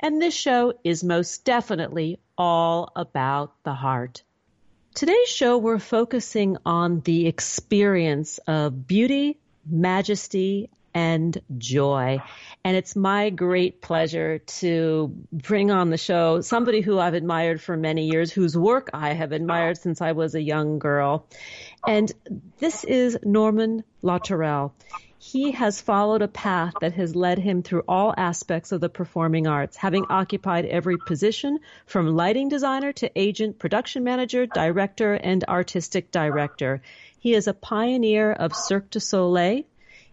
and this show is most definitely all about the heart. Today's show, we're focusing on the experience of beauty, majesty, and joy. And it's my great pleasure to bring on the show somebody who I've admired for many years, whose work I have admired since I was a young girl. And this is Norman Latourelle he has followed a path that has led him through all aspects of the performing arts, having occupied every position from lighting designer to agent, production manager, director, and artistic director. He is a pioneer of Cirque du Soleil,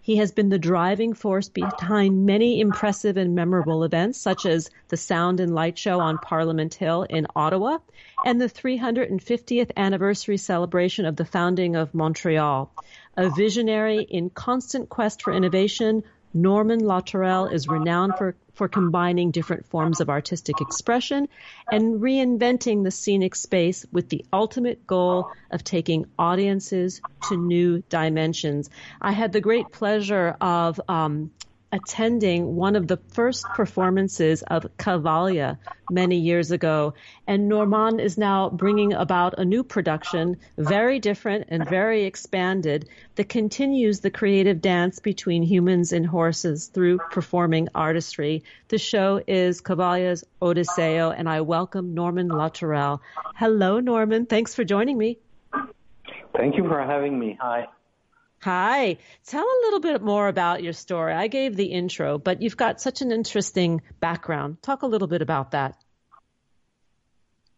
he has been the driving force behind many impressive and memorable events, such as the Sound and Light Show on Parliament Hill in Ottawa and the 350th anniversary celebration of the founding of Montreal. A visionary in constant quest for innovation, Norman Latourelle is renowned for, for combining different forms of artistic expression and reinventing the scenic space with the ultimate goal of taking audiences to new dimensions. I had the great pleasure of um, attending one of the first performances of Cavalia many years ago. And Norman is now bringing about a new production, very different and very expanded, that continues the creative dance between humans and horses through performing artistry. The show is Cavalia's Odysseo, and I welcome Norman Latourelle. Hello, Norman. Thanks for joining me. Thank you for having me. Hi. Hi. Tell a little bit more about your story. I gave the intro, but you've got such an interesting background. Talk a little bit about that.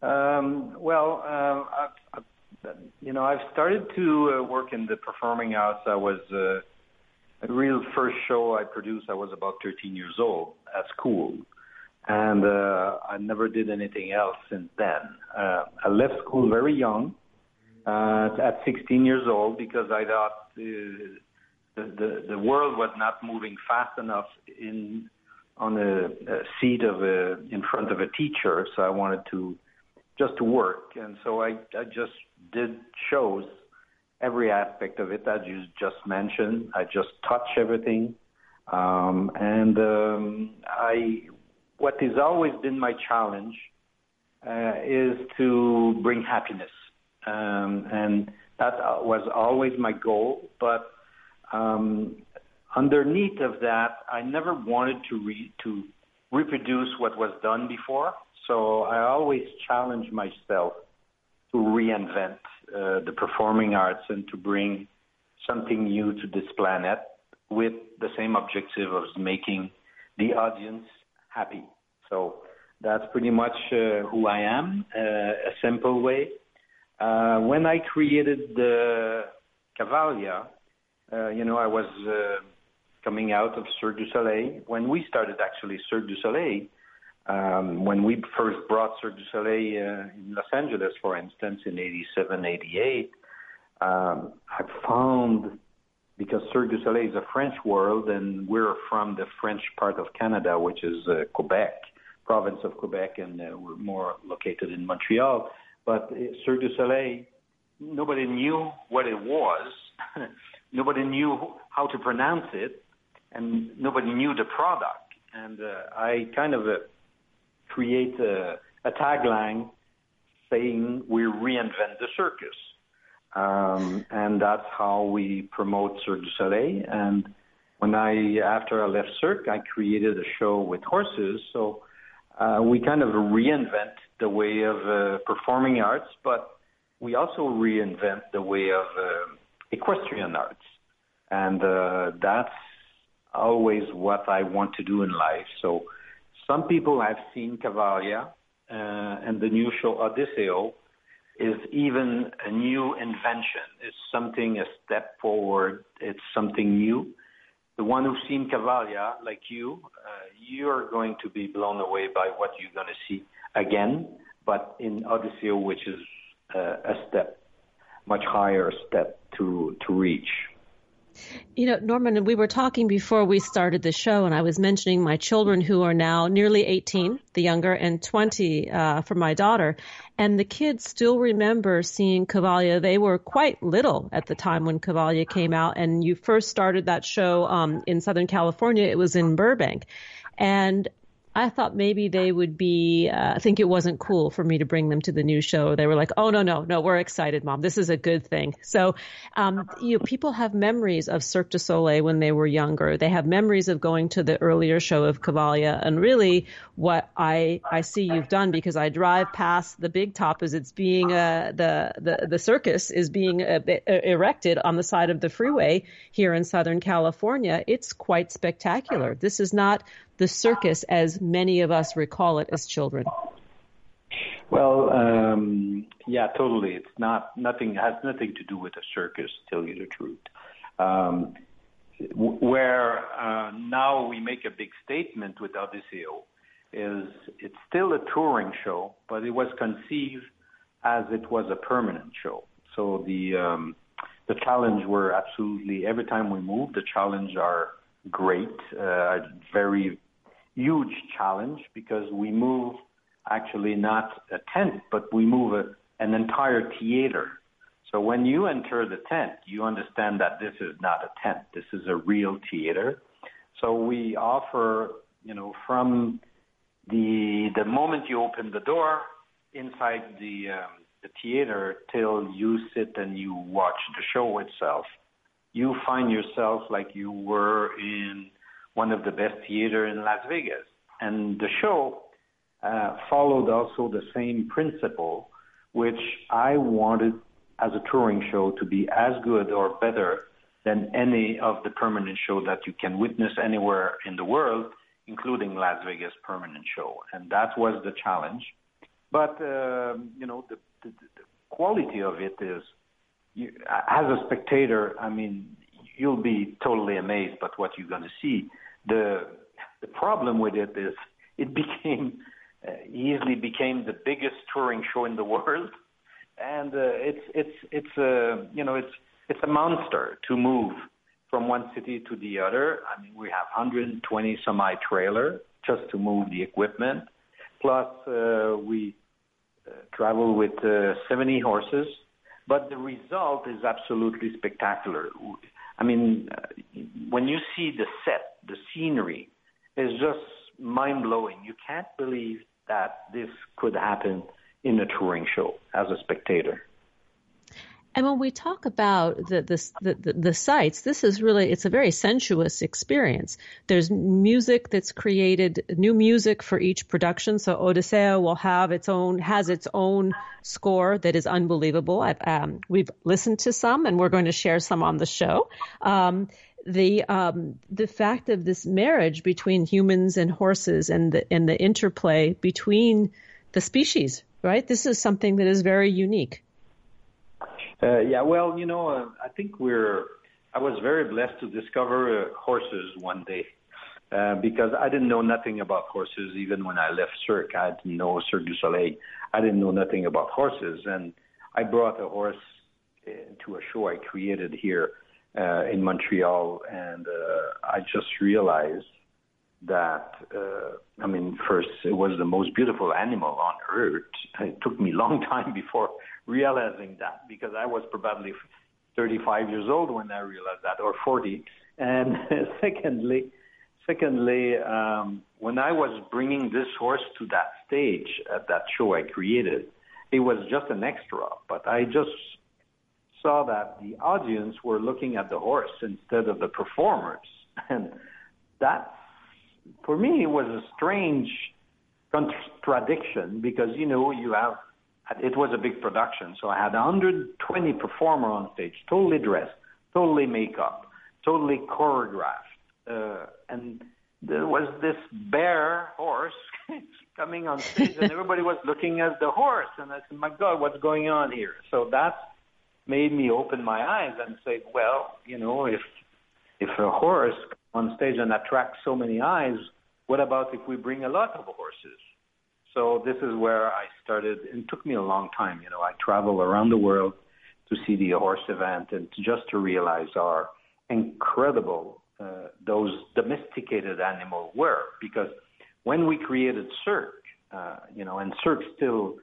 Um, well, uh, I, I, you know, I've started to uh, work in the performing arts. I was uh, a real first show I produced. I was about 13 years old at school, and uh, I never did anything else since then. Uh, I left school very young, uh, at 16 years old, because I thought the, the, the world was not moving fast enough in on a, a seat of a in front of a teacher, so I wanted to just to work, and so I I just did shows, every aspect of it that you just mentioned. I just touch everything, um, and um, I what has always been my challenge uh, is to bring happiness, um, and that uh, was always my goal, but um, underneath of that, I never wanted to re- to reproduce what was done before. So I always challenge myself to reinvent uh, the performing arts and to bring something new to this planet with the same objective of making the audience happy. So that's pretty much uh, who I am, uh, a simple way. Uh, when I created the Cavalia, uh, you know, I was uh, coming out of Cirque du Soleil. When we started actually Cirque du Soleil, Um, when we first brought Cirque du Soleil uh, in Los Angeles, for instance, in 87, 88, um, I found because Cirque du Soleil is a French world and we're from the French part of Canada, which is uh, Quebec, province of Quebec, and uh, we're more located in Montreal. But uh, Cirque du Soleil, nobody knew what it was, nobody knew how to pronounce it, and nobody knew the product. And uh, I kind of uh, create a, a tagline saying we reinvent the circus. Um, and that's how we promote Cirque du Soleil. And when I, after I left Cirque, I created a show with horses. So uh, we kind of reinvent the way of uh, performing arts, but we also reinvent the way of uh, equestrian arts. And uh, that's always what I want to do in life. So some people have seen Cavalia uh, and the new show Odysseo is even a new invention. It's something, a step forward. It's something new. The one who's seen Cavalia, like you, uh, you're going to be blown away by what you're going to see again, but in Odysseo, which is uh, a step, much higher step to, to reach. You know, Norman, we were talking before we started the show, and I was mentioning my children who are now nearly 18, the younger, and 20 uh, for my daughter. And the kids still remember seeing Cavalia. They were quite little at the time when Cavalia came out, and you first started that show um, in Southern California. It was in Burbank. And I thought maybe they would be, uh, think it wasn't cool for me to bring them to the new show. They were like, oh, no, no, no, we're excited, mom. This is a good thing. So, um, you know, people have memories of Cirque du Soleil when they were younger. They have memories of going to the earlier show of Cavalia. And really what I, I see you've done because I drive past the big top as it's being, uh, the, the, the circus is being uh, erected on the side of the freeway here in Southern California. It's quite spectacular. This is not the circus as many of us recall it as children? Well, um, yeah, totally. It's not nothing has nothing to do with a circus. To tell you the truth, um, where uh, now we make a big statement with Odysseo is it's still a touring show, but it was conceived as it was a permanent show. So the um, the challenge were absolutely every time we move, the challenge are great, uh, very huge challenge because we move actually not a tent, but we move a, an entire theater. So when you enter the tent, you understand that this is not a tent. This is a real theater. So we offer, you know, from the the moment you open the door inside the um, the theater till you sit and you watch the show itself, you find yourself like you were in one of the best theater in Las Vegas. And the show uh, followed also the same principle, which I wanted as a touring show to be as good or better than any of the permanent show that you can witness anywhere in the world, including Las Vegas permanent show. And that was the challenge. But, uh, you know, the, the, the quality of it is, you, as a spectator, I mean, you'll be totally amazed by what you're going to see the the problem with it is it became uh, easily became the biggest touring show in the world, and uh, it's it's it's a uh, you know it's it's a monster to move from one city to the other. I mean, we have 120 semi trailer just to move the equipment, plus uh, we uh, travel with uh, 70 horses. But the result is absolutely spectacular. I mean, when you see the set, the scenery it's just mind blowing. You can't believe that this could happen in a touring show as a spectator. And when we talk about the, the, the, the, sights, this is really, it's a very sensuous experience. There's music that's created, new music for each production. So Odysseo will have its own, has its own score that is unbelievable. Um, we've listened to some and we're going to share some on the show. Um, the um, the fact of this marriage between humans and horses and the and the interplay between the species, right? This is something that is very unique. Uh, yeah, well, you know, uh, I think we're. I was very blessed to discover uh, horses one day. uh, because I didn't know nothing about horses. Even when I left Cirque, I didn't know Cirque du Soleil. I didn't know nothing about horses, and I brought a horse uh, to a show I created here uh, in Montreal, and uh, I just realized that uh, I mean, first it was the most beautiful animal on earth. It took me a long time before realizing that because I was probably 35 years old when I realized that, or 40. And secondly, secondly, um, when I was bringing this horse to that stage at that show I created, it was just an extra. But I just saw that the audience were looking at the horse instead of the performers, and that, for me, it was a strange contradiction because you know you have it was a big production, so I had 120 performer on stage, totally dressed, totally makeup, totally choreographed, uh, and there was this bare horse coming on stage, and everybody was looking at the horse, and I said, "My God, what's going on here?" So that made me open my eyes and say, "Well, you know, if if a horse on stage and attracts so many eyes, what about if we bring a lot of horses?" So this is where I started. And took me a long time. You know, I travel around the world to see the horse event and to just to realize how incredible uh, those domesticated animals were. Because when we created Cirque, uh, you know, and Cirque still,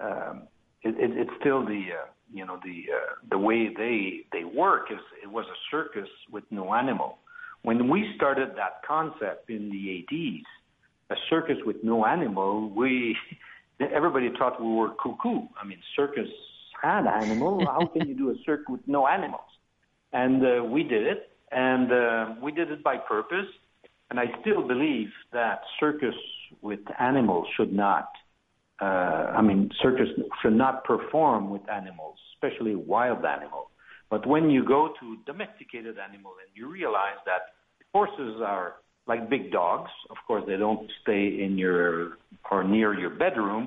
um, it, it, it's still the, uh, you know, the uh, the way they they work is it was a circus with no animal. When we started that concept in the 80s, a circus with no animal, we everybody thought we were cuckoo. I mean, circus had animal. How can you do a circus with no animals? And uh, we did it, and uh, we did it by purpose. And I still believe that circus with animals should not. Uh, I mean, circus should not perform with animals, especially wild animals. But when you go to domesticated animal and you realize that horses are like big dogs. Of course, they don't stay in your or near your bedroom,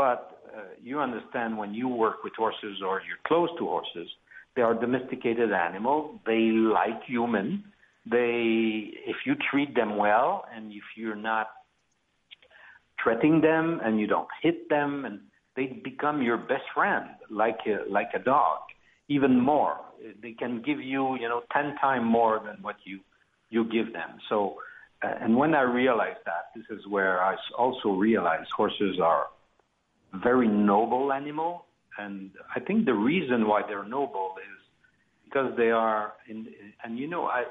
but uh, you understand when you work with horses or you're close to horses, they are domesticated animals. They like human. They, if you treat them well and if you're not treating them and you don't hit them, and they become your best friend, like a, like a dog, even more. They can give you, you know, ten times more than what you you give them. So and when I realized that, this is where I also realized horses are very noble animal, and I think the reason why they're noble is because they are in, and you know, I,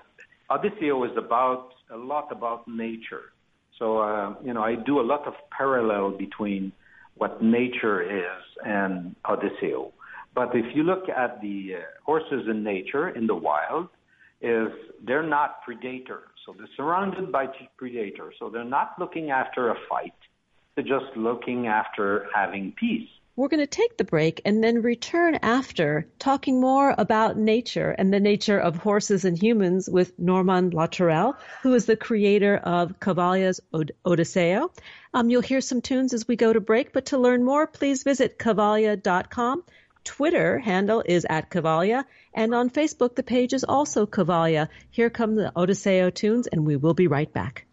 Odysseo is about a lot about nature. So uh, you know, I do a lot of parallel between what nature is and Odysseo. But if you look at the uh, horses in nature in the wild, is they're not predators so they're surrounded by predators. So they're not looking after a fight. They're just looking after having peace. We're going to take the break and then return after talking more about nature and the nature of horses and humans with Norman Latourelle, who is the creator of Cavalia's Od- Odysseo. Um, you'll hear some tunes as we go to break, but to learn more, please visit cavalia.com. Twitter handle is at Cavalia, and on Facebook the page is also Cavalia. Here come the Odysseo tunes, and we will be right back.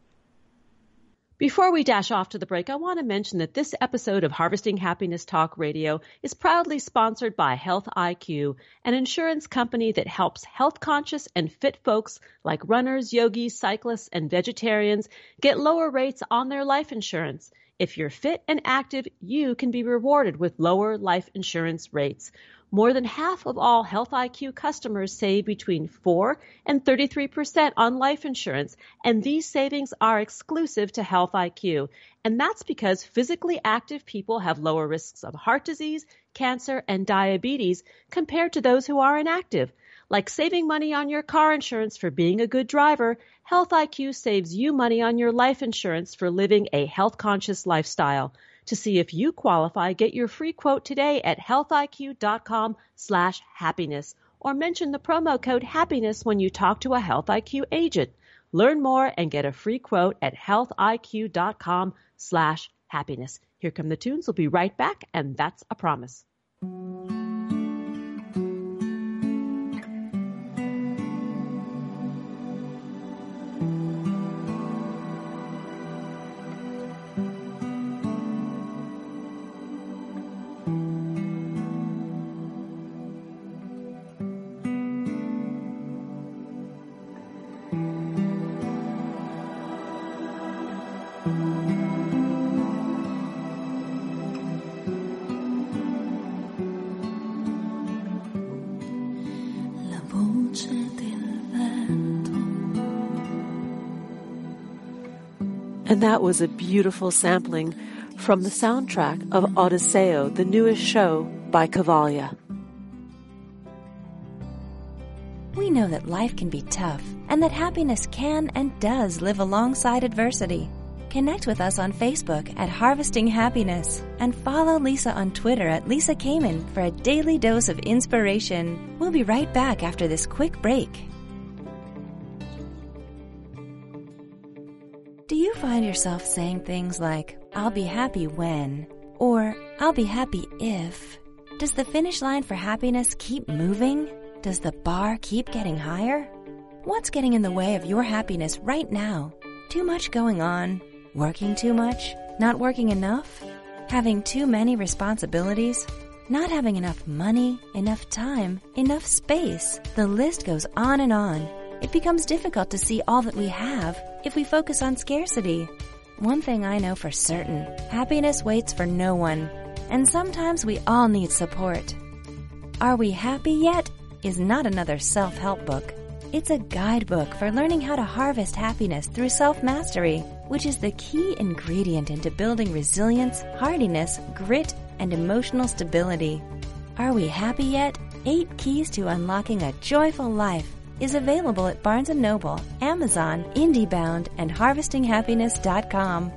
Before we dash off to the break, I want to mention that this episode of Harvesting Happiness Talk Radio is proudly sponsored by Health IQ, an insurance company that helps health conscious and fit folks like runners, yogis, cyclists, and vegetarians get lower rates on their life insurance. If you're fit and active, you can be rewarded with lower life insurance rates. More than half of all Health IQ customers save between 4 and 33% on life insurance, and these savings are exclusive to Health IQ. And that's because physically active people have lower risks of heart disease, cancer, and diabetes compared to those who are inactive. Like saving money on your car insurance for being a good driver, Health IQ saves you money on your life insurance for living a health conscious lifestyle. To see if you qualify, get your free quote today at healthiq.com slash happiness or mention the promo code happiness when you talk to a Health IQ agent. Learn more and get a free quote at healthiq.com slash happiness. Here come the tunes. We'll be right back, and that's a promise. And that was a beautiful sampling from the soundtrack of Odysseo, the newest show by Cavalia. We know that life can be tough and that happiness can and does live alongside adversity. Connect with us on Facebook at Harvesting Happiness and follow Lisa on Twitter at Lisa Kamen for a daily dose of inspiration. We'll be right back after this quick break. Yourself saying things like, I'll be happy when, or I'll be happy if? Does the finish line for happiness keep moving? Does the bar keep getting higher? What's getting in the way of your happiness right now? Too much going on? Working too much? Not working enough? Having too many responsibilities? Not having enough money, enough time, enough space? The list goes on and on. It becomes difficult to see all that we have if we focus on scarcity. One thing I know for certain happiness waits for no one, and sometimes we all need support. Are we happy yet? is not another self help book. It's a guidebook for learning how to harvest happiness through self mastery, which is the key ingredient into building resilience, hardiness, grit, and emotional stability. Are we happy yet? Eight Keys to Unlocking a Joyful Life is available at Barnes & Noble, Amazon, IndieBound, and HarvestingHappiness.com.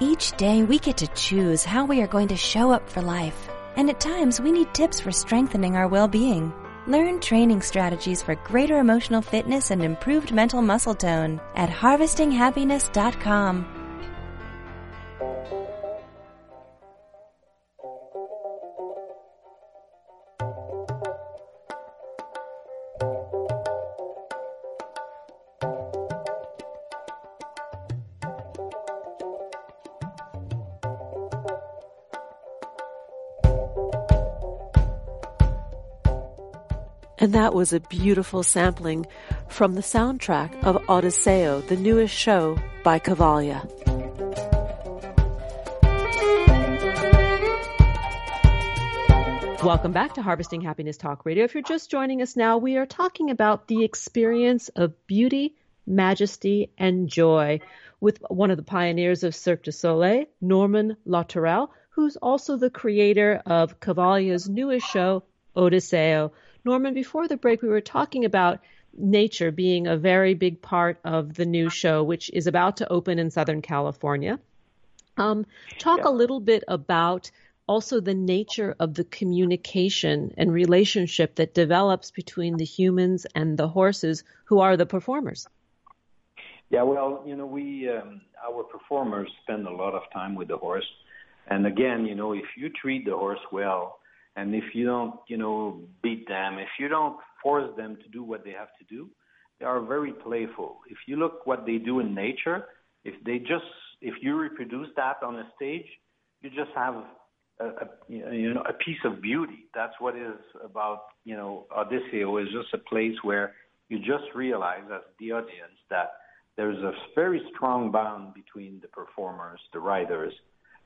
Each day we get to choose how we are going to show up for life. And at times, we need tips for strengthening our well being. Learn training strategies for greater emotional fitness and improved mental muscle tone at harvestinghappiness.com. And that was a beautiful sampling from the soundtrack of Odysseo, the newest show by Cavalia. Welcome back to Harvesting Happiness Talk Radio. If you're just joining us now, we are talking about the experience of beauty, majesty, and joy with one of the pioneers of Cirque du Soleil, Norman Latourelle, who's also the creator of Cavalia's newest show, Odysseo. Norman, before the break, we were talking about nature being a very big part of the new show, which is about to open in Southern California. Um, talk yeah. a little bit about also the nature of the communication and relationship that develops between the humans and the horses who are the performers. Yeah, well, you know, we um, our performers spend a lot of time with the horse, and again, you know, if you treat the horse well, and if you don't, you know, beat them, if you don't force them to do what they have to do, they are very playful. If you look what they do in nature, if they just, if you reproduce that on a stage, you just have a, a you know a piece of beauty. That's what is about you know Odysseo is just a place where you just realize as the audience that there's a very strong bond between the performers, the riders,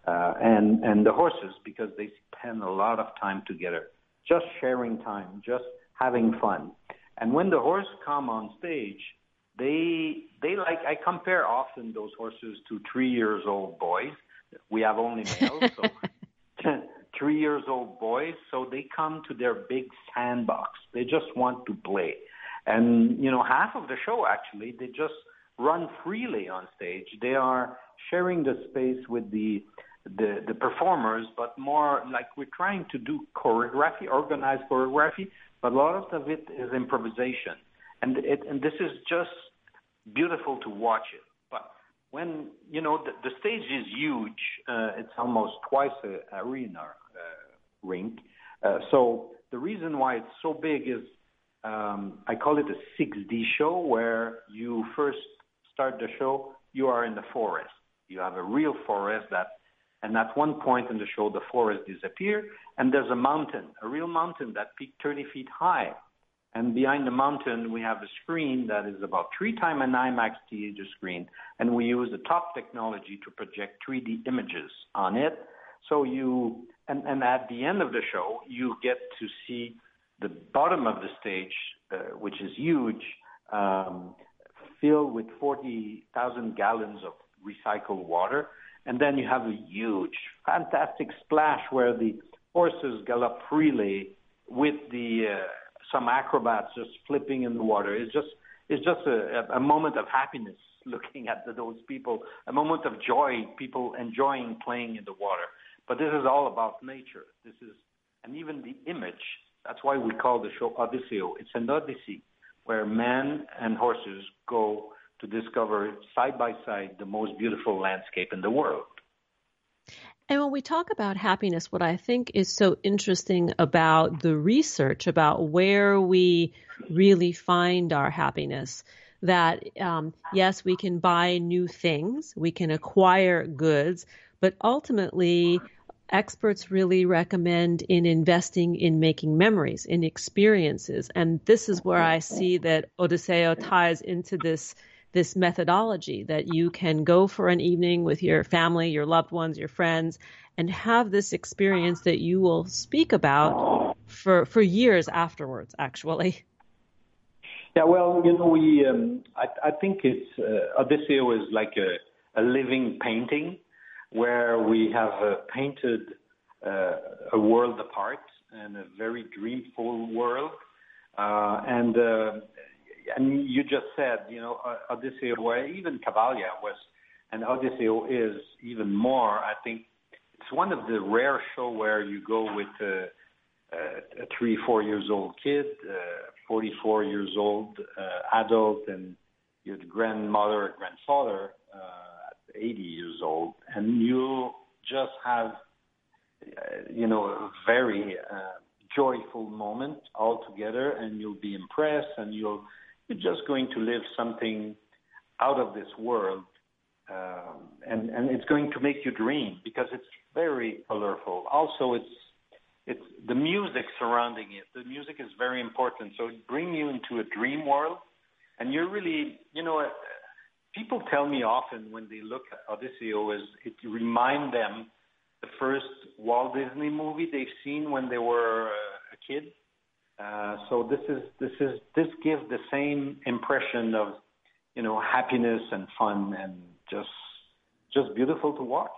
uh, and and the horses because they spend a lot of time together, just sharing time, just having fun. And when the horse come on stage, they they like I compare often those horses to three years old boys. We have only males, so three years old boys. So they come to their big sandbox. They just want to play, and you know half of the show actually they just run freely on stage. They are sharing the space with the the the performers, but more like we're trying to do choreography, organized choreography, but a lot of it is improvisation, and it and this is just beautiful to watch it. But when you know the, the stage is huge, uh, it's almost twice a arena uh, rink. Uh, so the reason why it's so big is um, I call it a 6D show, where you first start the show, you are in the forest. You have a real forest that and at one point in the show, the forest disappears, and there's a mountain, a real mountain that peaked 30 feet high. And behind the mountain, we have a screen that is about three times an IMAX theater screen, and we use the top technology to project 3D images on it. So you, and, and at the end of the show, you get to see the bottom of the stage, uh, which is huge, um, filled with 40,000 gallons of recycled water. And then you have a huge, fantastic splash where the horses gallop freely with the uh, some acrobats just flipping in the water. It's just it's just a, a moment of happiness looking at the, those people, a moment of joy, people enjoying playing in the water. But this is all about nature. This is and even the image. That's why we call the show Odysseo. It's an odyssey where men and horses go to discover side by side the most beautiful landscape in the world. And when we talk about happiness, what I think is so interesting about the research about where we really find our happiness, that um, yes, we can buy new things, we can acquire goods, but ultimately, experts really recommend in investing in making memories, in experiences. And this is where I see that Odysseo ties into this this methodology that you can go for an evening with your family, your loved ones, your friends, and have this experience that you will speak about for for years afterwards. Actually. Yeah, well, you know, we um, I, I think it's uh, Odysseo is like a, a living painting where we have uh, painted uh, a world apart and a very dreamful world. Uh, and uh, and you just said, you know, Odysseo, or even Cavalia was, and Odysseo is even more. I think it's one of the rare show where you go with a, a, a three, four years old kid, uh, 44 years old uh, adult, and your grandmother grandfather, uh, 80 years old, and you just have, uh, you know, a very uh, joyful moment all together, and you'll be impressed, and you'll you're just going to live something out of this world, um, and and it's going to make you dream because it's very colorful. Also, it's it's the music surrounding it. The music is very important, so it brings you into a dream world, and you're really, you know, uh, people tell me often when they look at Odysseo is it remind them the first Walt Disney movie they've seen when they were uh, a kid uh, so this is this is this gives the same impression of you know happiness and fun and just just beautiful to watch.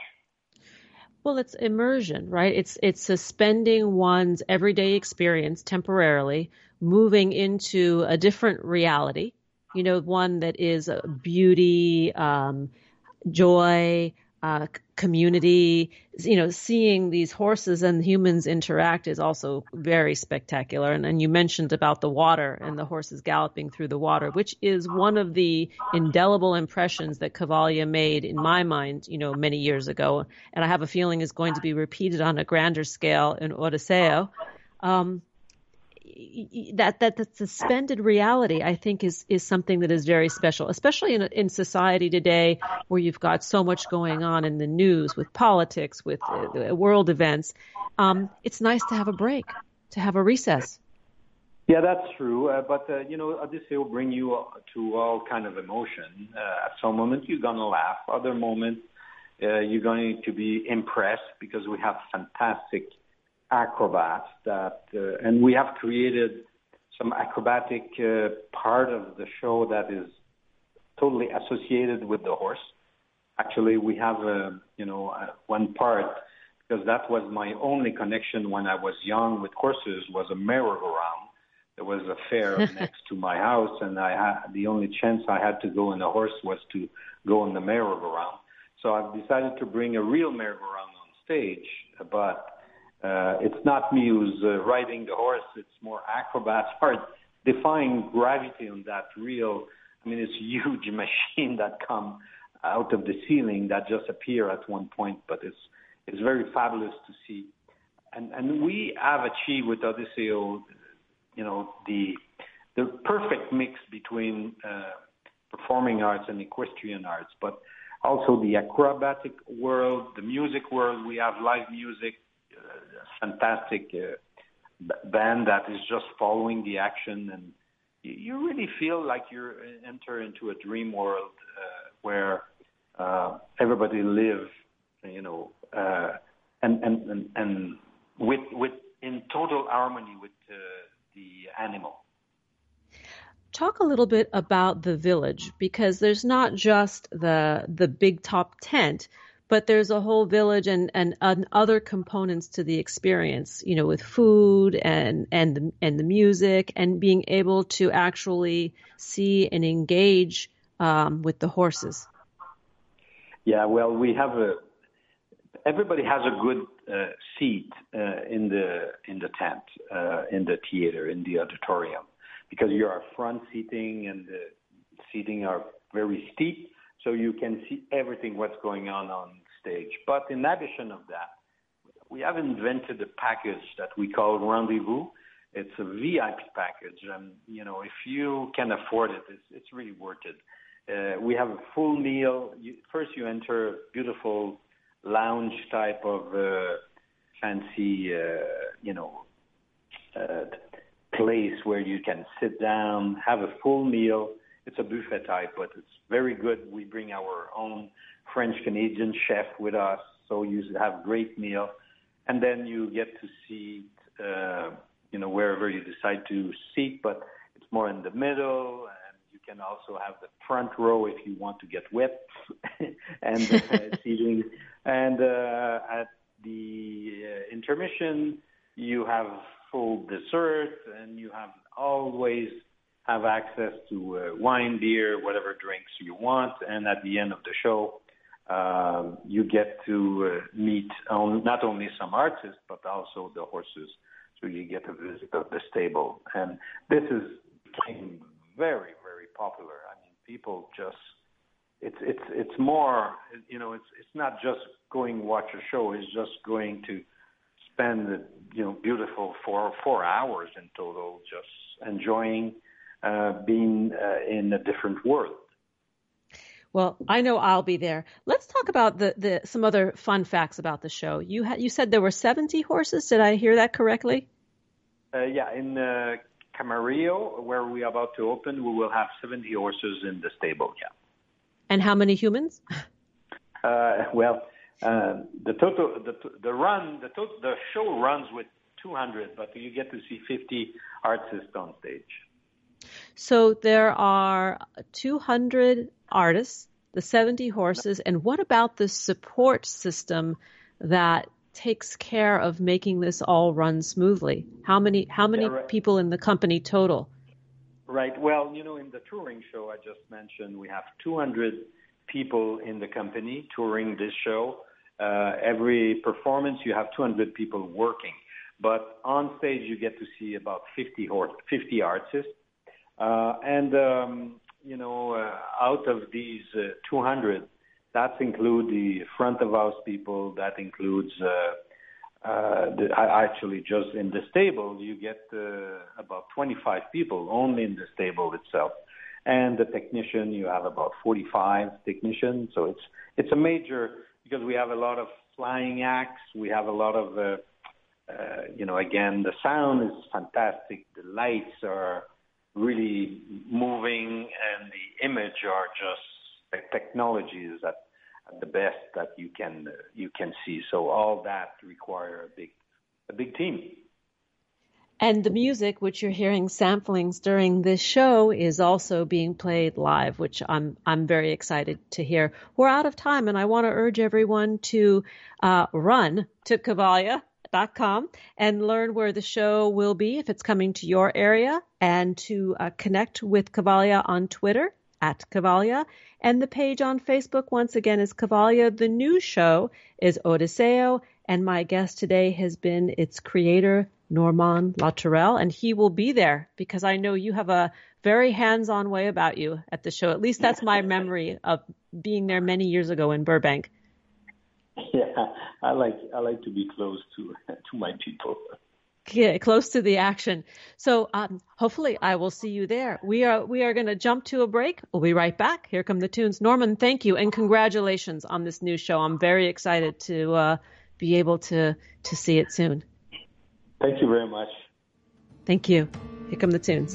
Well, it's immersion, right? It's it's suspending one's everyday experience temporarily, moving into a different reality. You know, one that is beauty, um, joy, uh, community. You know, seeing these horses and humans interact is also very spectacular. And, you mentioned about the water and the horses galloping through the water, which is one of the indelible impressions that Cavalia made in my mind, you know, many years ago. And I have a feeling is going to be repeated on a grander scale in Odysseo. Um, that that the suspended reality I think is is something that is very special, especially in in society today where you've got so much going on in the news with politics, with uh, world events. Um, it's nice to have a break, to have a recess. Yeah, that's true. Uh, but uh, you know, this will bring you to all kind of emotion. Uh, at some moment, you're gonna laugh. Other moments, uh, you're going to be impressed because we have fantastic acrobats that, uh, and we have created some acrobatic uh, part of the show that is totally associated with the horse. Actually, we have, uh, you know, one part because that was my only connection when I was young with horses was a merry-go-round. There was a fair next to my house, and I had the only chance I had to go in a horse was to go in the merry-go-round. So I've decided to bring a real merry-go-round on stage, but it's not me who's uh, riding the horse. It's more acrobats are defying gravity on that real. I mean, it's huge machine that come out of the ceiling that just appear at one point, but it's it's very fabulous to see. And and we have achieved with Odysseo, you know, the the perfect mix between uh, performing arts and equestrian arts, but also the acrobatic world, the music world. We have live music fantastic uh, band that is just following the action, and you really feel like you're uh, enter into a dream world uh, where uh, everybody lives, you know, uh, and, and and and with with in total harmony with uh, the animal. talk a little bit about the village because there's not just the the big top tent, but there's a whole village and, and, and other components to the experience, you know, with food and and the, and the music and being able to actually see and engage um, with the horses. Yeah, well, we have a everybody has a good uh, seat uh, in the in the tent, uh, in the theater, in the auditorium, because you are front seating and the seating are very steep so you can see everything what's going on on stage. But in addition of that, we have invented a package that we call Rendezvous. It's a VIP package, and you know if you can afford it, it's, it's really worth it. Uh, we have a full meal. You, first, you enter a beautiful lounge type of uh, fancy, uh, you know, uh, place where you can sit down, have a full meal it's a buffet type, but it's very good. We bring our own French Canadian chef with us, so you have great meal, and then you get to see, uh, you know, wherever you decide to seat, but it's more in the middle, and you can also have the front row if you want to get wet, and uh, seating, and uh, at the uh, intermission you have full dessert, and you have always have access to uh, wine, beer, whatever drinks you want, and at the end of the show, um, you get to uh, meet not only some artists but also the horses. So you get a visit of the stable, and this is became very very popular. I mean, people just it's it's it's more you know it's it's not just going watch a show. It's just going to spend you know beautiful four four hours in total just enjoying uh, being uh, in a different world. Well, I know I'll be there. Let's talk about the, the some other fun facts about the show. You ha- you said there were 70 horses. Did I hear that correctly? Uh, yeah, in uh, Camarillo, where we are about to open, we will have 70 horses in the stable. Yeah. And how many humans? Uh, well, uh, the total the the run the the show runs with 200, but you get to see 50 artists on stage. So there are 200 artists, the 70 horses, and what about the support system that takes care of making this all run smoothly? How many how many yeah, right. people in the company total? Right. Well, you know, in the touring show I just mentioned, we have 200 people in the company touring this show. Uh, every performance, you have 200 people working. But on stage, you get to see about 50, horse, 50 artists and um, you know, uh, out of these uh, 200, that include the front of house people. That includes uh, uh, the, actually just in the stable, you get uh, about 25 people only in the stable itself. And the technician, you have about 45 technicians. So it's it's a major because we have a lot of flying acts. We have a lot of uh, uh, you know, again, the sound is fantastic. The lights are really moving, and the image are just technologies at, at the best that you can uh, you can see. So all that require a big a big team. And the music, which you're hearing samplings during this show, is also being played live, which I'm I'm very excited to hear. We're out of time, and I want to urge everyone to uh, run to Cavalia com and learn where the show will be if it's coming to your area and to uh, connect with Cavalia on Twitter at Cavalia. And the page on Facebook, once again, is Cavalia. The new show is Odysseo, and my guest today has been its creator, Norman Latourelle, and he will be there because I know you have a very hands-on way about you at the show. At least that's my memory of being there many years ago in Burbank. Yeah, I like I like to be close to to my people. Yeah, close to the action. So um, hopefully I will see you there. We are we are going to jump to a break. We'll be right back. Here come the tunes. Norman, thank you and congratulations on this new show. I'm very excited to uh, be able to to see it soon. Thank you very much. Thank you. Here come the tunes.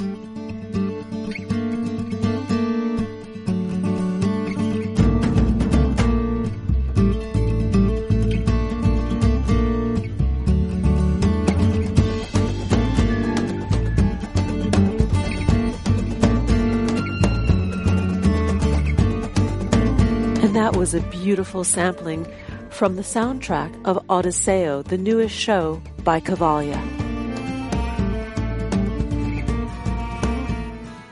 That was a beautiful sampling from the soundtrack of Odysseo, the newest show by Cavalia.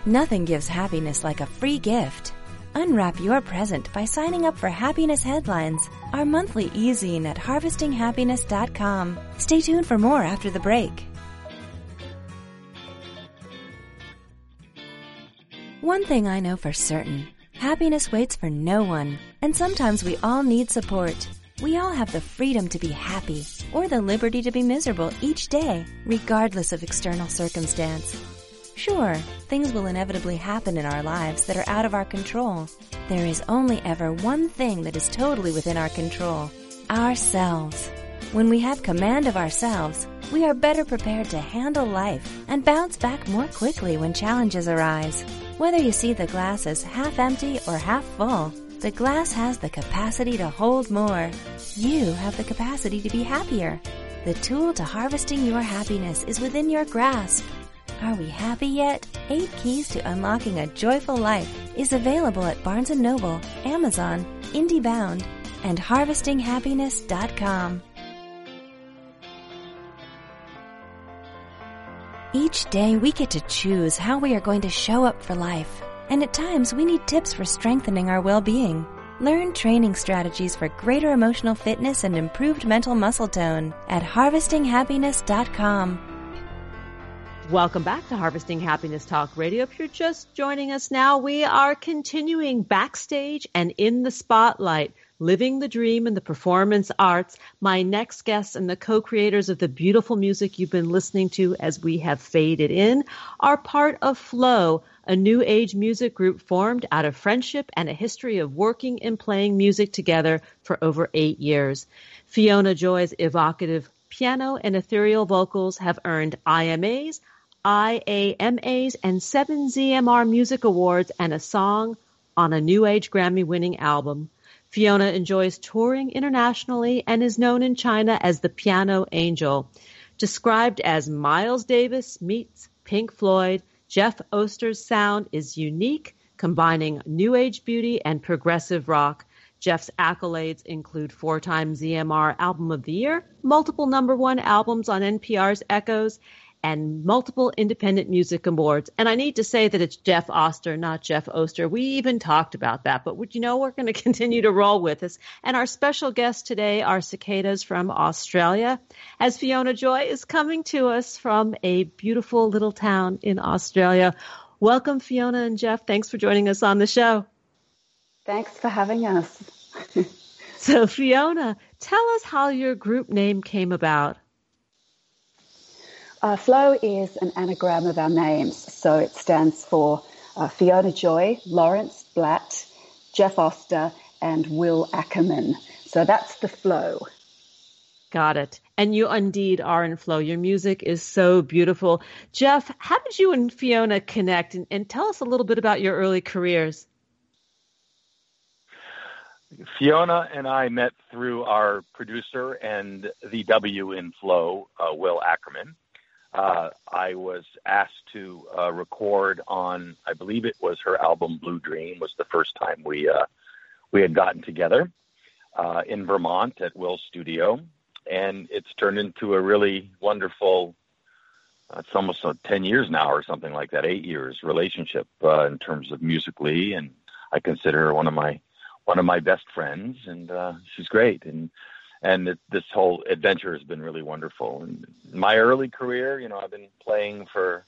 Nothing gives happiness like a free gift. Unwrap your present by signing up for Happiness Headlines, our monthly e-zine at harvestinghappiness.com. Stay tuned for more after the break. One thing I know for certain, happiness waits for no one, and sometimes we all need support. We all have the freedom to be happy or the liberty to be miserable each day, regardless of external circumstance. Sure, things will inevitably happen in our lives that are out of our control. There is only ever one thing that is totally within our control ourselves. When we have command of ourselves, we are better prepared to handle life and bounce back more quickly when challenges arise. Whether you see the glass as half empty or half full, the glass has the capacity to hold more. You have the capacity to be happier. The tool to harvesting your happiness is within your grasp. Are we happy yet? Eight Keys to Unlocking a Joyful Life is available at Barnes & Noble, Amazon, IndieBound, and HarvestingHappiness.com. Each day we get to choose how we are going to show up for life, and at times we need tips for strengthening our well-being. Learn training strategies for greater emotional fitness and improved mental muscle tone at harvestinghappiness.com. Welcome back to Harvesting Happiness Talk Radio. If you're just joining us now, we are continuing backstage and in the spotlight, living the dream in the performance arts. My next guests and the co-creators of the beautiful music you've been listening to as we have faded in are part of Flow, a new age music group formed out of friendship and a history of working and playing music together for over eight years. Fiona Joy's evocative piano and ethereal vocals have earned IMAs, IAMAs, and seven ZMR Music Awards and a song on a New Age Grammy winning album. Fiona enjoys touring internationally and is known in China as the Piano Angel. Described as Miles Davis meets Pink Floyd, Jeff Oster's sound is unique, combining new age beauty and progressive rock. Jeff's accolades include four-time ZMR Album of the Year, multiple number one albums on NPR's Echoes, and multiple independent music awards. And I need to say that it's Jeff Oster, not Jeff Oster. We even talked about that, but would you know we're going to continue to roll with us. And our special guests today are cicadas from Australia, as Fiona Joy is coming to us from a beautiful little town in Australia. Welcome, Fiona and Jeff. Thanks for joining us on the show. Thanks for having us. so, Fiona, tell us how your group name came about. Uh, Flow is an anagram of our names, so it stands for uh, Fiona Joy, Lawrence Blatt, Jeff Oster, and Will Ackerman. So that's the flow. Got it. And you indeed are in flow. Your music is so beautiful. Jeff, how did you and Fiona connect? And, and tell us a little bit about your early careers. Fiona and I met through our producer and the W in Flow, uh, Will Ackerman uh, I was asked to uh, record on, I believe it was her album Blue Dream was the first time we uh, we had gotten together uh, in Vermont at Will's studio, and it's turned into a really wonderful. Uh, it's almost ten years now, or something like that, eight years relationship uh, in terms of musically, and I consider her one of my one of my best friends, and uh, she's great. And and it, this whole adventure has been really wonderful. And my early career, you know, I've been playing for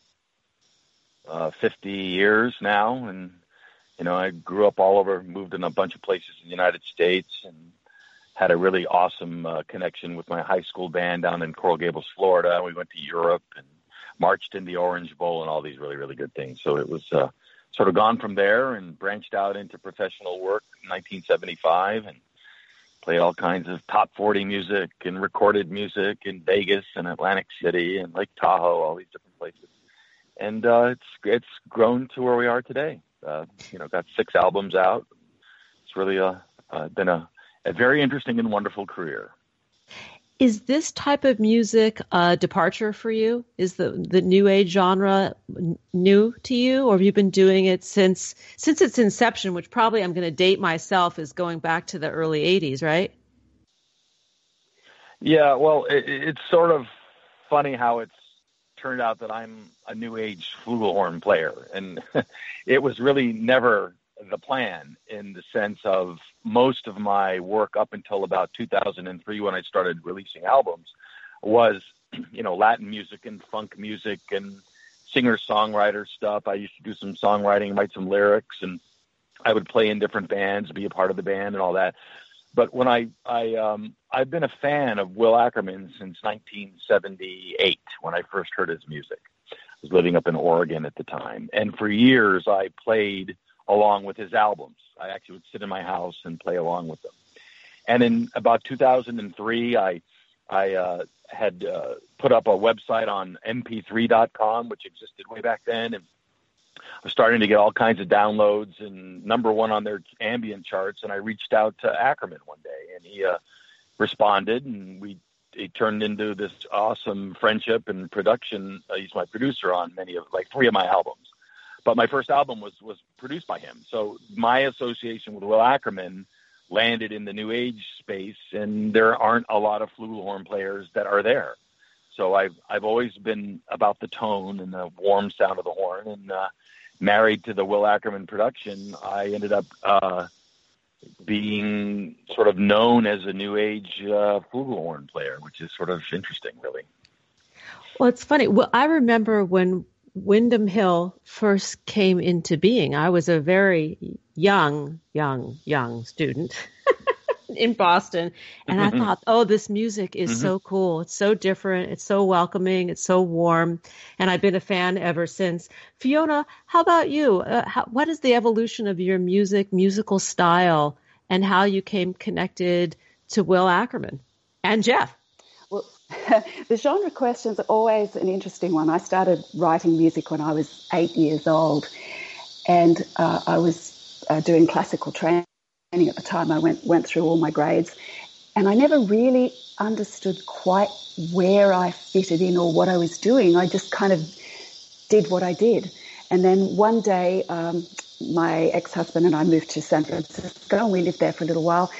uh, 50 years now, and you know, I grew up all over, moved in a bunch of places in the United States, and had a really awesome uh, connection with my high school band down in Coral Gables, Florida. We went to Europe and marched in the Orange Bowl and all these really, really good things. So it was uh, sort of gone from there and branched out into professional work in 1975 and played all kinds of top 40 music and recorded music in Vegas and Atlantic City and Lake Tahoe, all these different places. And uh, it's it's grown to where we are today. Uh, you know, got six albums out. It's really a, uh, been a, a very interesting and wonderful career. Is this type of music a departure for you? Is the the new age genre new to you, or have you been doing it since since its inception? Which probably I'm going to date myself is going back to the early '80s, right? Yeah, well, it, it's sort of funny how it's turned out that I'm a new age flugelhorn player, and it was really never the plan in the sense of most of my work up until about 2003 when I started releasing albums was, you know, Latin music and funk music and singer songwriter stuff. I used to do some songwriting, write some lyrics, and I would play in different bands, be a part of the band, and all that. But when I I um, I've been a fan of Will Ackerman since 1978 when I first heard his music. I was living up in Oregon at the time, and for years I played along with his albums. I actually would sit in my house and play along with them. And in about 2003, I I uh, had uh, put up a website on mp3.com, which existed way back then, and I was starting to get all kinds of downloads and number one on their ambient charts. And I reached out to Ackerman one day, and he uh, responded, and we it turned into this awesome friendship and production. Uh, he's my producer on many of like three of my albums but my first album was was produced by him. So my association with Will Ackerman landed in the new age space, and there aren't a lot of flugelhorn players that are there. So I've I've always been about the tone and the warm sound of the horn, and uh, married to the Will Ackerman production, I ended up uh, being sort of known as a new age uh, flugelhorn player, which is sort of interesting, really. Well, it's funny. Well, I remember when Windham Hill first came into being, I was a very young, young, young student in Boston. And I thought, oh, this music is mm-hmm. so cool. It's so different. It's so welcoming. It's so warm. And I've been a fan ever since. Fiona, how about you? Uh, how, what is the evolution of your music, musical style, and how you came connected to Will Ackerman and Jeff? the genre question is always an interesting one. I started writing music when I was eight years old, and uh, I was uh, doing classical training at the time. I went went through all my grades, and I never really understood quite where I fitted in or what I was doing. I just kind of did what I did, and then one day. Um, my ex-husband and I moved to San Francisco and we lived there for a little while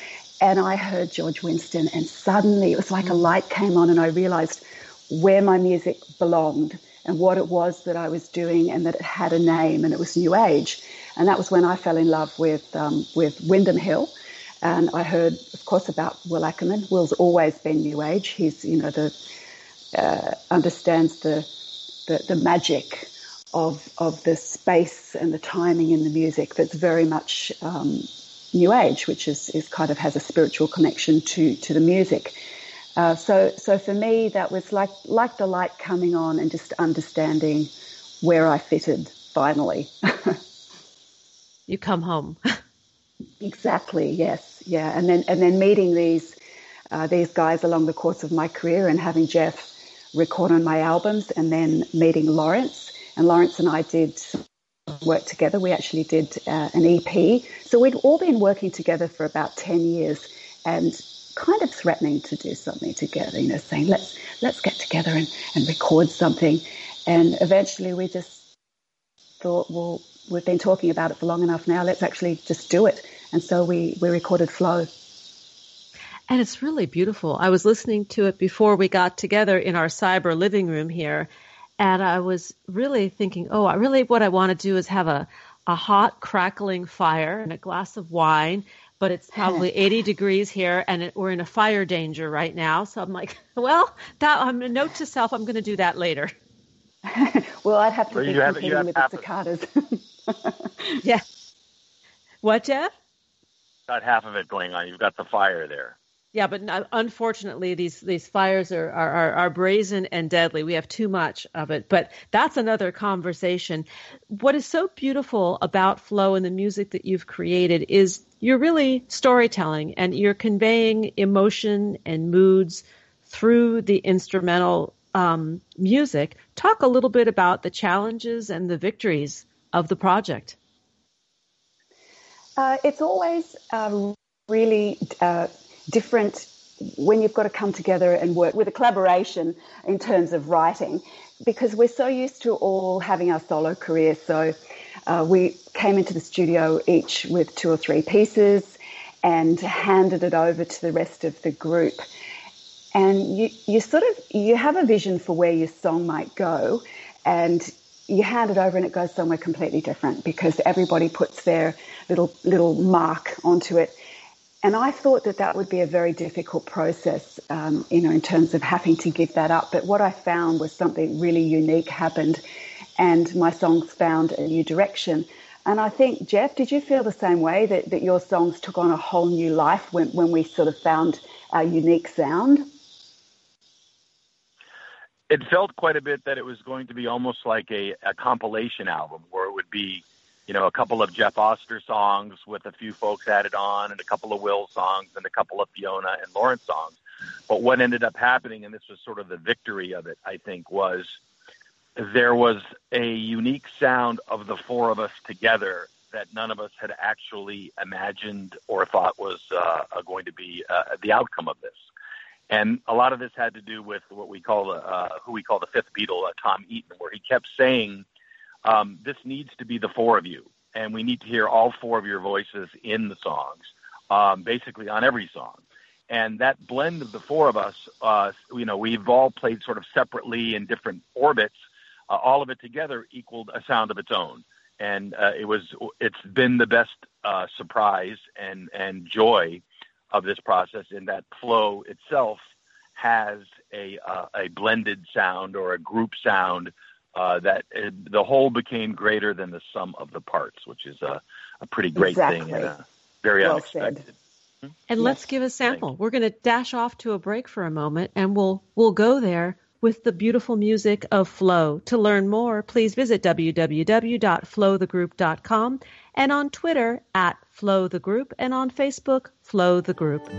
and I heard George Winston, and suddenly it was like a light came on, and I realized where my music belonged and what it was that I was doing, and that it had a name, and it was New Age. And that was when I fell in love with um, with Windham Hill. And I heard, of course, about Will Ackerman. Will's always been New Age. He's, you know, the uh, understands the, the the magic of of the space and the timing in the music that's very much um, New Age, which is, is kind of has a spiritual connection to, to the music. Uh, so, so for me, that was like, like the light coming on and just understanding where I fitted finally. you come home. exactly. Yes. Yeah. And then, and then meeting these, uh, these guys along the course of my career and having Jeff record on my albums and then meeting Lawrence and Lawrence and I did work together. We actually did uh, an EP. So we'd all been working together for about 10 years and kind of threatening to do something together, you know, saying, let's, let's get together and, and record something. And eventually we just thought, well, we've been talking about it for long enough now. Let's actually just do it. And so we, we recorded Flow. And it's really beautiful. I was listening to it before we got together in our cyber living room here and I was really thinking, oh, I really what I want to do is have a a hot crackling fire and a glass of wine, but it's probably 80 degrees here and it, we're in a fire danger right now. So I'm like, well, that I'm a note to self. I'm going to do that later. well, I'd have to well, be competing with the cicadas. yeah. What, Jeff? Got half of it going on. You've got the fire there. Yeah, but unfortunately, these these fires are, are are brazen and deadly. We have too much of it, but that's another conversation. What is so beautiful about flow and the music that you've created is you're really storytelling and you're conveying emotion and moods through the instrumental um, music. Talk a little bit about the challenges and the victories of the project. Uh, it's always uh, really uh, different when you've got to come together and work with a collaboration in terms of writing, because we're so used to all having our solo career. So uh, we came into the studio each with two or three pieces and handed it over to the rest of the group. And you, you sort of you have a vision for where your song might go, and you hand it over and it goes somewhere completely different because everybody puts their little little mark onto it. And I thought that that would be a very difficult process, um, you know, in terms of having to give that up. But what I found was something really unique happened, and my songs found a new direction. And I think, Jeff, did you feel the same way that, that your songs took on a whole new life when, when we sort of found our unique sound? It felt quite a bit that it was going to be almost like a, a compilation album where it would be you know, a couple of Jeff Oster songs with a few folks added on, and a couple of Will songs, and a couple of Fiona and Lawrence songs. But what ended up happening, and this was sort of the victory of it, I think, was there was a unique sound of the four of us together that none of us had actually imagined or thought was uh, going to be uh, the outcome of this. And a lot of this had to do with what we call uh, who we call the fifth Beatle, uh, Tom Eaton, where he kept saying um, this needs to be the four of you, and we need to hear all four of your voices in the songs, um, basically on every song. And that blend of the four of us, uh, you know, we've all played sort of separately in different orbits. Uh, all of it together equaled a sound of its own, and uh, it was. It's been the best uh, surprise and and joy of this process in that flow itself has a uh, a blended sound or a group sound uh, that it, the whole became greater than the sum of the parts, which is a, a pretty great exactly. thing and a very well unexpected. Said. Hmm? And yes. let's give a sample. We're going to dash off to a break for a moment, and we'll we'll go there with the beautiful music of Flow. To learn more, please visit www.flowthegroup.com and on Twitter at Flow the Group and on Facebook Flow the Group.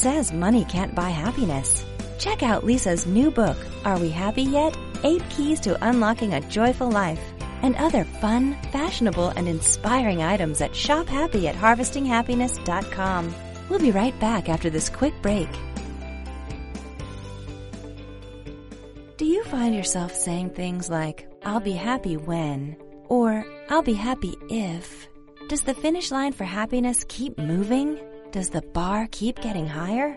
Says money can't buy happiness? Check out Lisa's new book, Are We Happy Yet? Eight Keys to Unlocking a Joyful Life, and other fun, fashionable, and inspiring items at Shop Happy at HarvestingHappiness.com. We'll be right back after this quick break. Do you find yourself saying things like, I'll be happy when, or I'll be happy if? Does the finish line for happiness keep moving? Does the bar keep getting higher?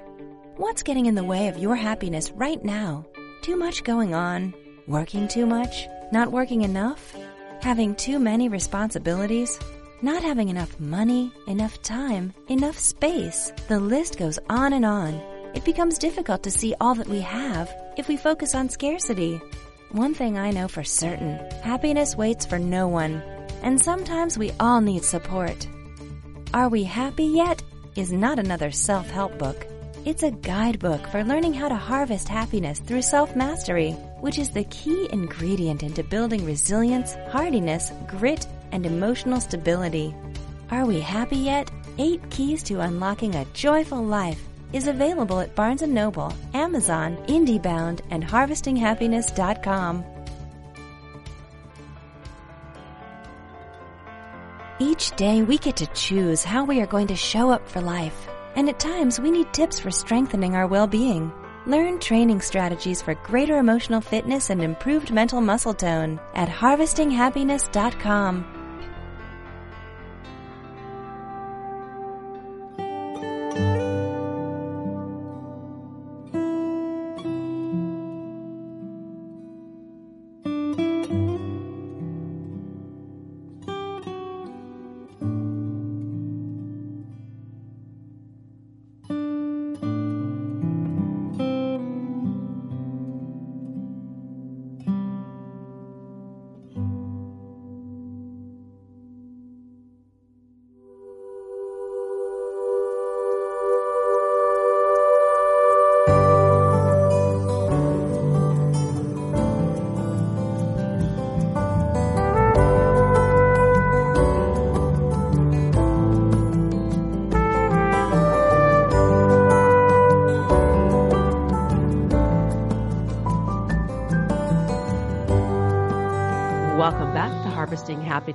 What's getting in the way of your happiness right now? Too much going on? Working too much? Not working enough? Having too many responsibilities? Not having enough money, enough time, enough space? The list goes on and on. It becomes difficult to see all that we have if we focus on scarcity. One thing I know for certain happiness waits for no one, and sometimes we all need support. Are we happy yet? Is not another self help book. It's a guidebook for learning how to harvest happiness through self mastery, which is the key ingredient into building resilience, hardiness, grit, and emotional stability. Are we happy yet? Eight Keys to Unlocking a Joyful Life is available at Barnes & Noble, Amazon, IndieBound, and HarvestingHappiness.com. Each day we get to choose how we are going to show up for life. And at times we need tips for strengthening our well-being. Learn training strategies for greater emotional fitness and improved mental muscle tone at harvestinghappiness.com.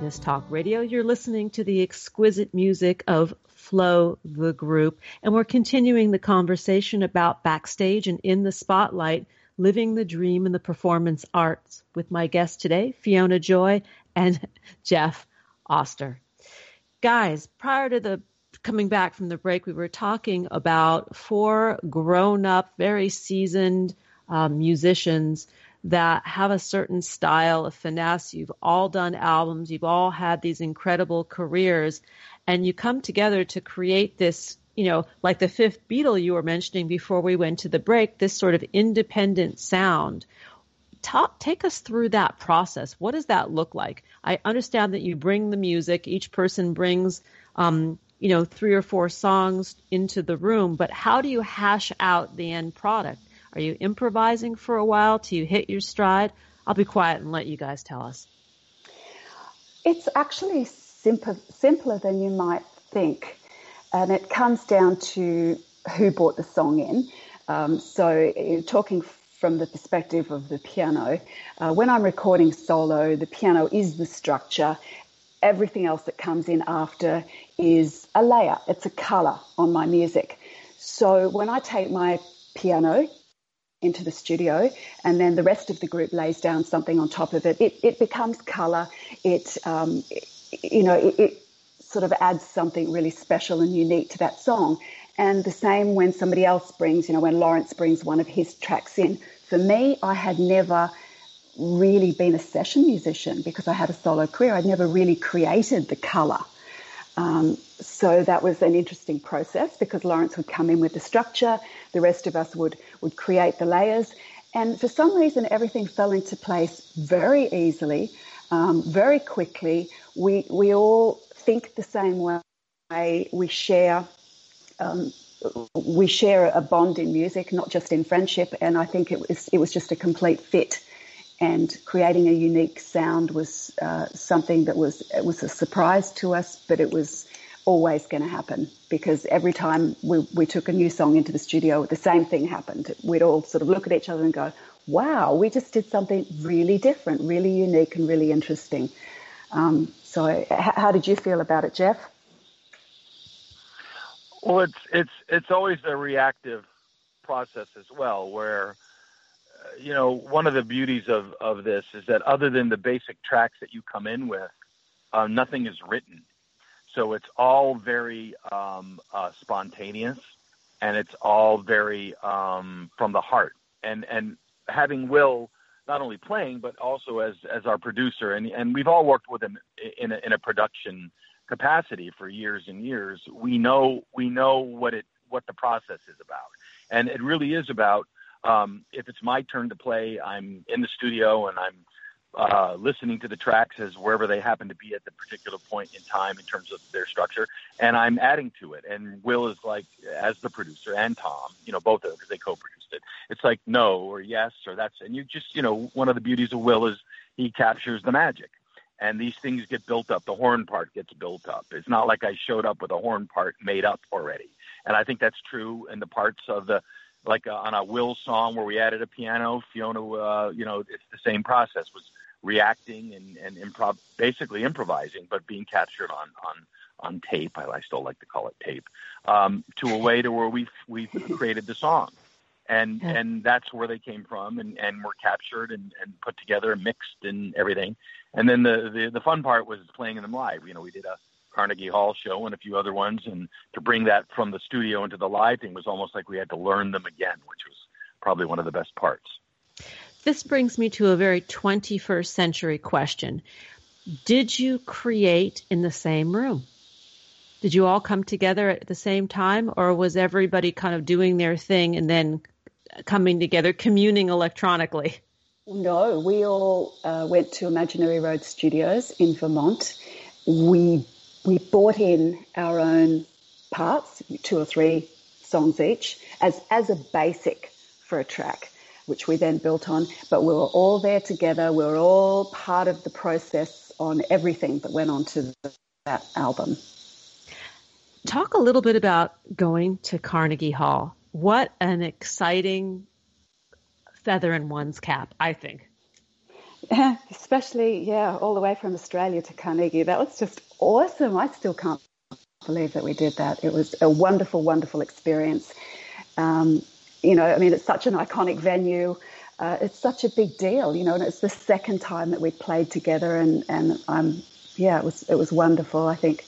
Happiness Talk Radio. You're listening to the exquisite music of Flow the Group, and we're continuing the conversation about backstage and in the spotlight, living the dream in the performance arts with my guests today, Fiona Joy and Jeff Oster. Guys, prior to the coming back from the break, we were talking about four grown up, very seasoned um, musicians that have a certain style of finesse. You've all done albums, you've all had these incredible careers, and you come together to create this, you know, like the fifth Beatle you were mentioning before we went to the break, this sort of independent sound. Talk, take us through that process. What does that look like? I understand that you bring the music, each person brings, um, you know, three or four songs into the room, but how do you hash out the end product? Are you improvising for a while till you hit your stride? I'll be quiet and let you guys tell us. It's actually simple, simpler than you might think. And it comes down to who brought the song in. Um, so, talking from the perspective of the piano, uh, when I'm recording solo, the piano is the structure. Everything else that comes in after is a layer, it's a color on my music. So, when I take my piano into the studio, and then the rest of the group lays down something on top of it. It, it becomes color. It, um, it you know, it, it, sort of adds something really special and unique to that song. And the same when somebody else brings, you know, when Lawrence brings one of his tracks in. For me, I had never really been a session musician because I had a solo career. I'd never really created the color. Um, so that was an interesting process because Lawrence would come in with the structure, the rest of us would, would create the layers. And for some reason, everything fell into place very easily, um, very quickly. We, we all think the same way. We share, um, we share a bond in music, not just in friendship. And I think it was, it was just a complete fit and creating a unique sound was uh, something that was it was a surprise to us, but it was always going to happen because every time we, we took a new song into the studio, the same thing happened. We'd all sort of look at each other and go, "Wow, we just did something really different, really unique, and really interesting." Um, so, h- how did you feel about it, Jeff? Well, it's it's it's always a reactive process as well, where you know, one of the beauties of, of this is that other than the basic tracks that you come in with, uh, nothing is written. So it's all very um, uh, spontaneous, and it's all very um, from the heart. And and having Will not only playing but also as as our producer, and and we've all worked with him in a, in a production capacity for years and years. We know we know what it what the process is about, and it really is about um, if it's my turn to play, I'm in the studio and I'm uh, listening to the tracks as wherever they happen to be at the particular point in time in terms of their structure, and I'm adding to it. And Will is like, as the producer, and Tom, you know, both of them because they co-produced it. It's like no or yes or that's, and you just, you know, one of the beauties of Will is he captures the magic. And these things get built up. The horn part gets built up. It's not like I showed up with a horn part made up already. And I think that's true in the parts of the like uh, on a Will song where we added a piano. Fiona, uh, you know, it's the same process was reacting and, and improv, basically improvising, but being captured on on on tape. I, I still like to call it tape. Um, to a way to where we we created the song, and yeah. and that's where they came from, and and were captured and and put together and mixed and everything. And then the the, the fun part was playing them live. You know, we did a Carnegie Hall show and a few other ones. And to bring that from the studio into the live thing was almost like we had to learn them again, which was probably one of the best parts. This brings me to a very 21st century question. Did you create in the same room? Did you all come together at the same time, or was everybody kind of doing their thing and then coming together, communing electronically? No, we all uh, went to Imaginary Road Studios in Vermont. We we bought in our own parts, two or three songs each, as, as a basic for a track, which we then built on. But we were all there together. We were all part of the process on everything that went on to that album. Talk a little bit about going to Carnegie Hall. What an exciting feather in one's cap, I think. especially yeah, all the way from Australia to Carnegie. That was just awesome. I still can't believe that we did that. It was a wonderful, wonderful experience. Um, you know, I mean, it's such an iconic venue. Uh, it's such a big deal, you know, and it's the second time that we played together, and and um, yeah, it was it was wonderful. I think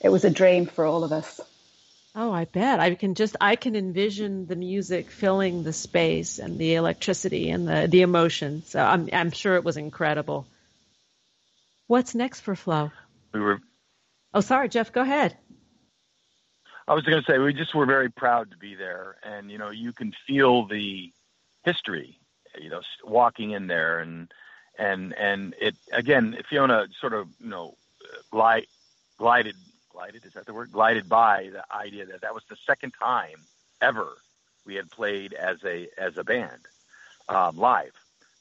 it was a dream for all of us. Oh, I bet. I can just I can envision the music filling the space and the electricity and the the emotion. So I'm I'm sure it was incredible. What's next for Flow? We were Oh, sorry, Jeff, go ahead. I was going to say we just were very proud to be there and you know, you can feel the history, you know, walking in there and and and it again, Fiona sort of, you know, glide, glided glided is that the word glided by the idea that that was the second time ever we had played as a as a band um, live.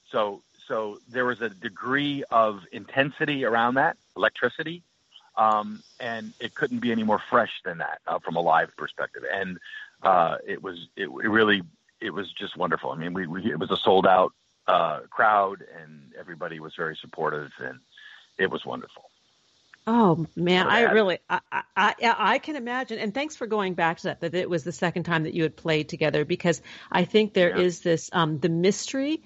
So so there was a degree of intensity around that electricity, um, and it couldn't be any more fresh than that uh, from a live perspective. And uh, it was it, it really it was just wonderful. I mean, we, we it was a sold out uh, crowd, and everybody was very supportive, and it was wonderful. Oh man, I really, I, I, I can imagine. And thanks for going back to that. That it was the second time that you had played together, because I think there yeah. is this um, the mystery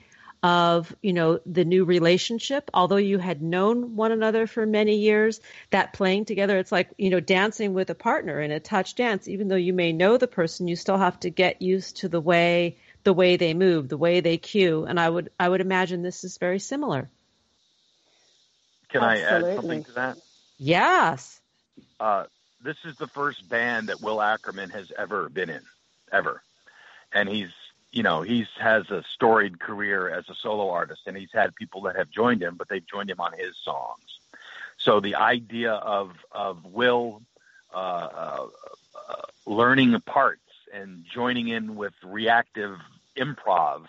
of you know the new relationship. Although you had known one another for many years, that playing together, it's like you know dancing with a partner in a touch dance. Even though you may know the person, you still have to get used to the way the way they move, the way they cue. And I would I would imagine this is very similar. Can Absolutely. I add something to that? Yes. Uh, this is the first band that Will Ackerman has ever been in, ever. And he's, you know, he's has a storied career as a solo artist, and he's had people that have joined him, but they've joined him on his songs. So the idea of of Will uh, uh, learning parts and joining in with reactive improv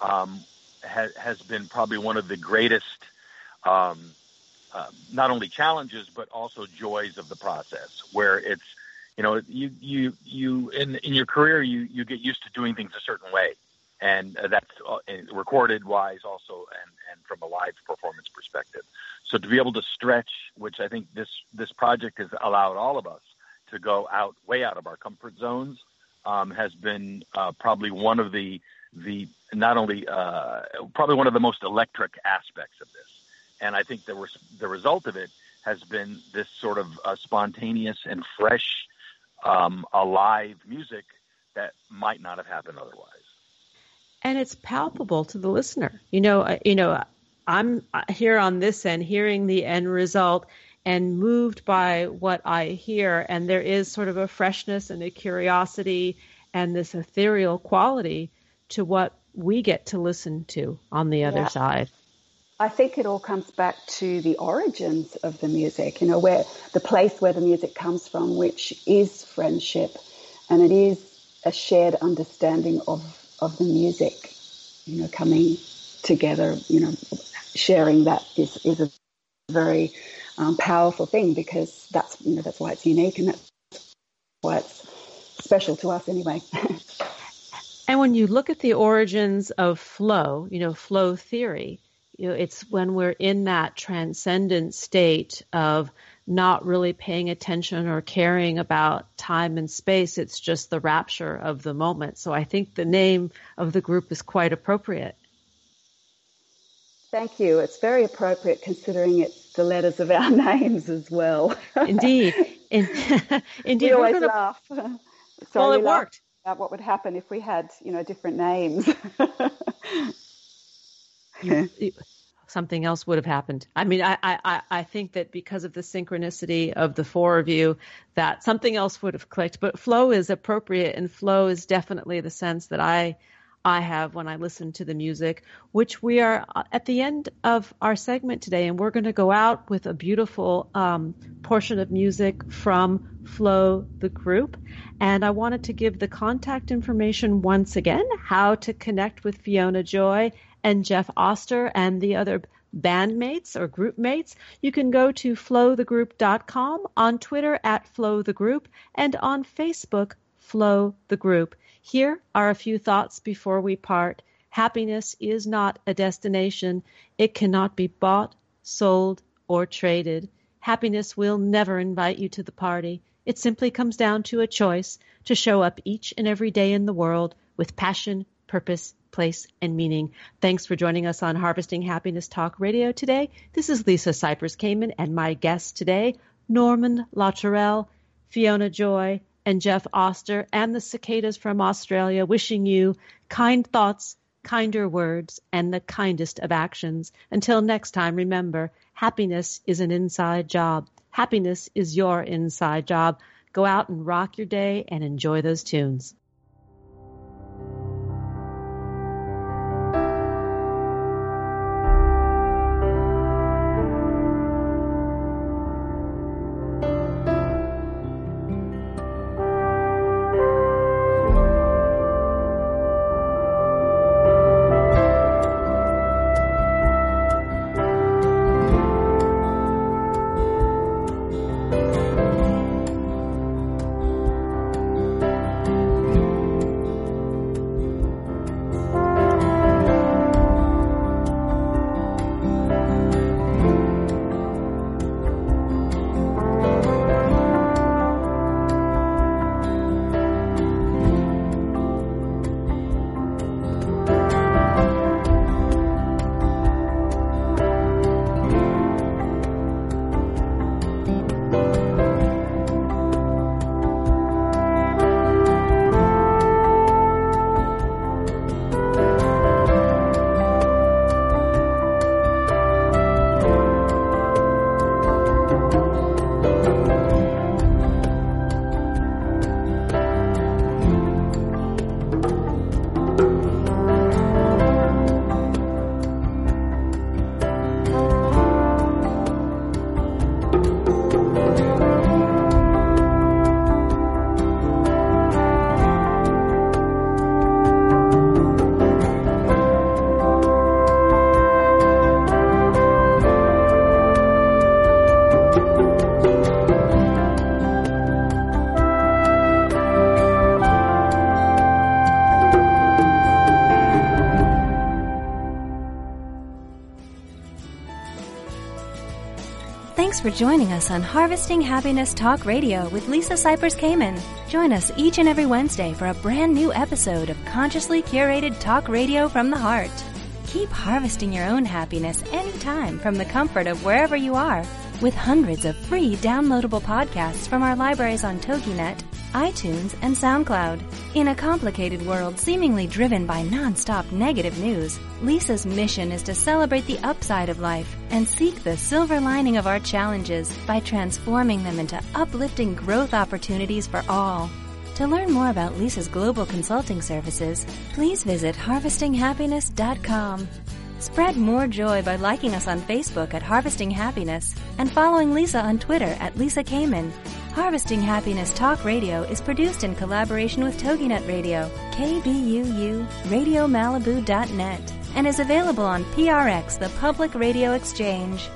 um, has, has been probably one of the greatest um, uh, not only challenges but also joys of the process where it's you know you you you in in your career you you get used to doing things a certain way. And uh, that's uh, recorded wise also and and from a live performance perspective. So to be able to stretch which i think this this project has allowed all of us to go out way out of our comfort zones um, has been uh, probably one of the the not only uh, probably one of the most electric aspects of this. And I think the the result of it has been this sort of uh, spontaneous and fresh, um, alive music that might not have happened otherwise. And it's palpable to the listener. You know, uh, you know, I'm uh, here on this end, hearing the end result, and moved by what I hear. And there is sort of a freshness and a curiosity and this ethereal quality to what we get to listen to on the other yeah. side. I think it all comes back to the origins of the music, you know, where the place where the music comes from, which is friendship, and it is a shared understanding of, of the music, you know, coming together, you know, sharing that is, is a very um, powerful thing because that's, you know, that's why it's unique and that's why it's special to us anyway. and when you look at the origins of flow, you know, flow theory, you know, it's when we're in that transcendent state of not really paying attention or caring about time and space. It's just the rapture of the moment. So I think the name of the group is quite appropriate. Thank you. It's very appropriate considering it's the letters of our names as well. indeed. In, indeed. We always gonna... laugh. so well, it worked. About what would happen if we had, you know, different names. You, you, something else would have happened. I mean, I, I, I think that because of the synchronicity of the four of you, that something else would have clicked. But flow is appropriate, and flow is definitely the sense that I I have when I listen to the music, which we are uh, at the end of our segment today, and we're going to go out with a beautiful um, portion of music from Flow the group. And I wanted to give the contact information once again, how to connect with Fiona Joy and Jeff Oster and the other bandmates or group mates, you can go to flowthegroup.com, on Twitter at flowthegroup, and on Facebook, Flow the Group. Here are a few thoughts before we part. Happiness is not a destination. It cannot be bought, sold, or traded. Happiness will never invite you to the party. It simply comes down to a choice to show up each and every day in the world with passion, purpose, place, and meaning. Thanks for joining us on Harvesting Happiness Talk Radio today. This is Lisa Cypers Kamen, and my guests today, Normand Latourelle, Fiona Joy, and Jeff Oster, and the cicadas from Australia, wishing you kind thoughts, kinder words, and the kindest of actions. Until next time, remember, happiness is an inside job. Happiness is your inside job. Go out and rock your day and enjoy those tunes. For joining us on Harvesting Happiness Talk Radio with Lisa Cypers Kamen. Join us each and every Wednesday for a brand new episode of consciously curated talk radio from the heart. Keep harvesting your own happiness anytime from the comfort of wherever you are with hundreds of free downloadable podcasts from our libraries on TogiNet, iTunes, and SoundCloud. In a complicated world seemingly driven by nonstop negative news, Lisa's mission is to celebrate the upside of life and seek the silver lining of our challenges by transforming them into uplifting growth opportunities for all. To learn more about Lisa's global consulting services, please visit harvestinghappiness.com. Spread more joy by liking us on Facebook at Harvesting Happiness and following Lisa on Twitter at Lisa Kamen. Harvesting Happiness Talk Radio is produced in collaboration with TogiNet Radio, KBUU, RadioMalibu.net, and is available on PRX, the Public Radio Exchange.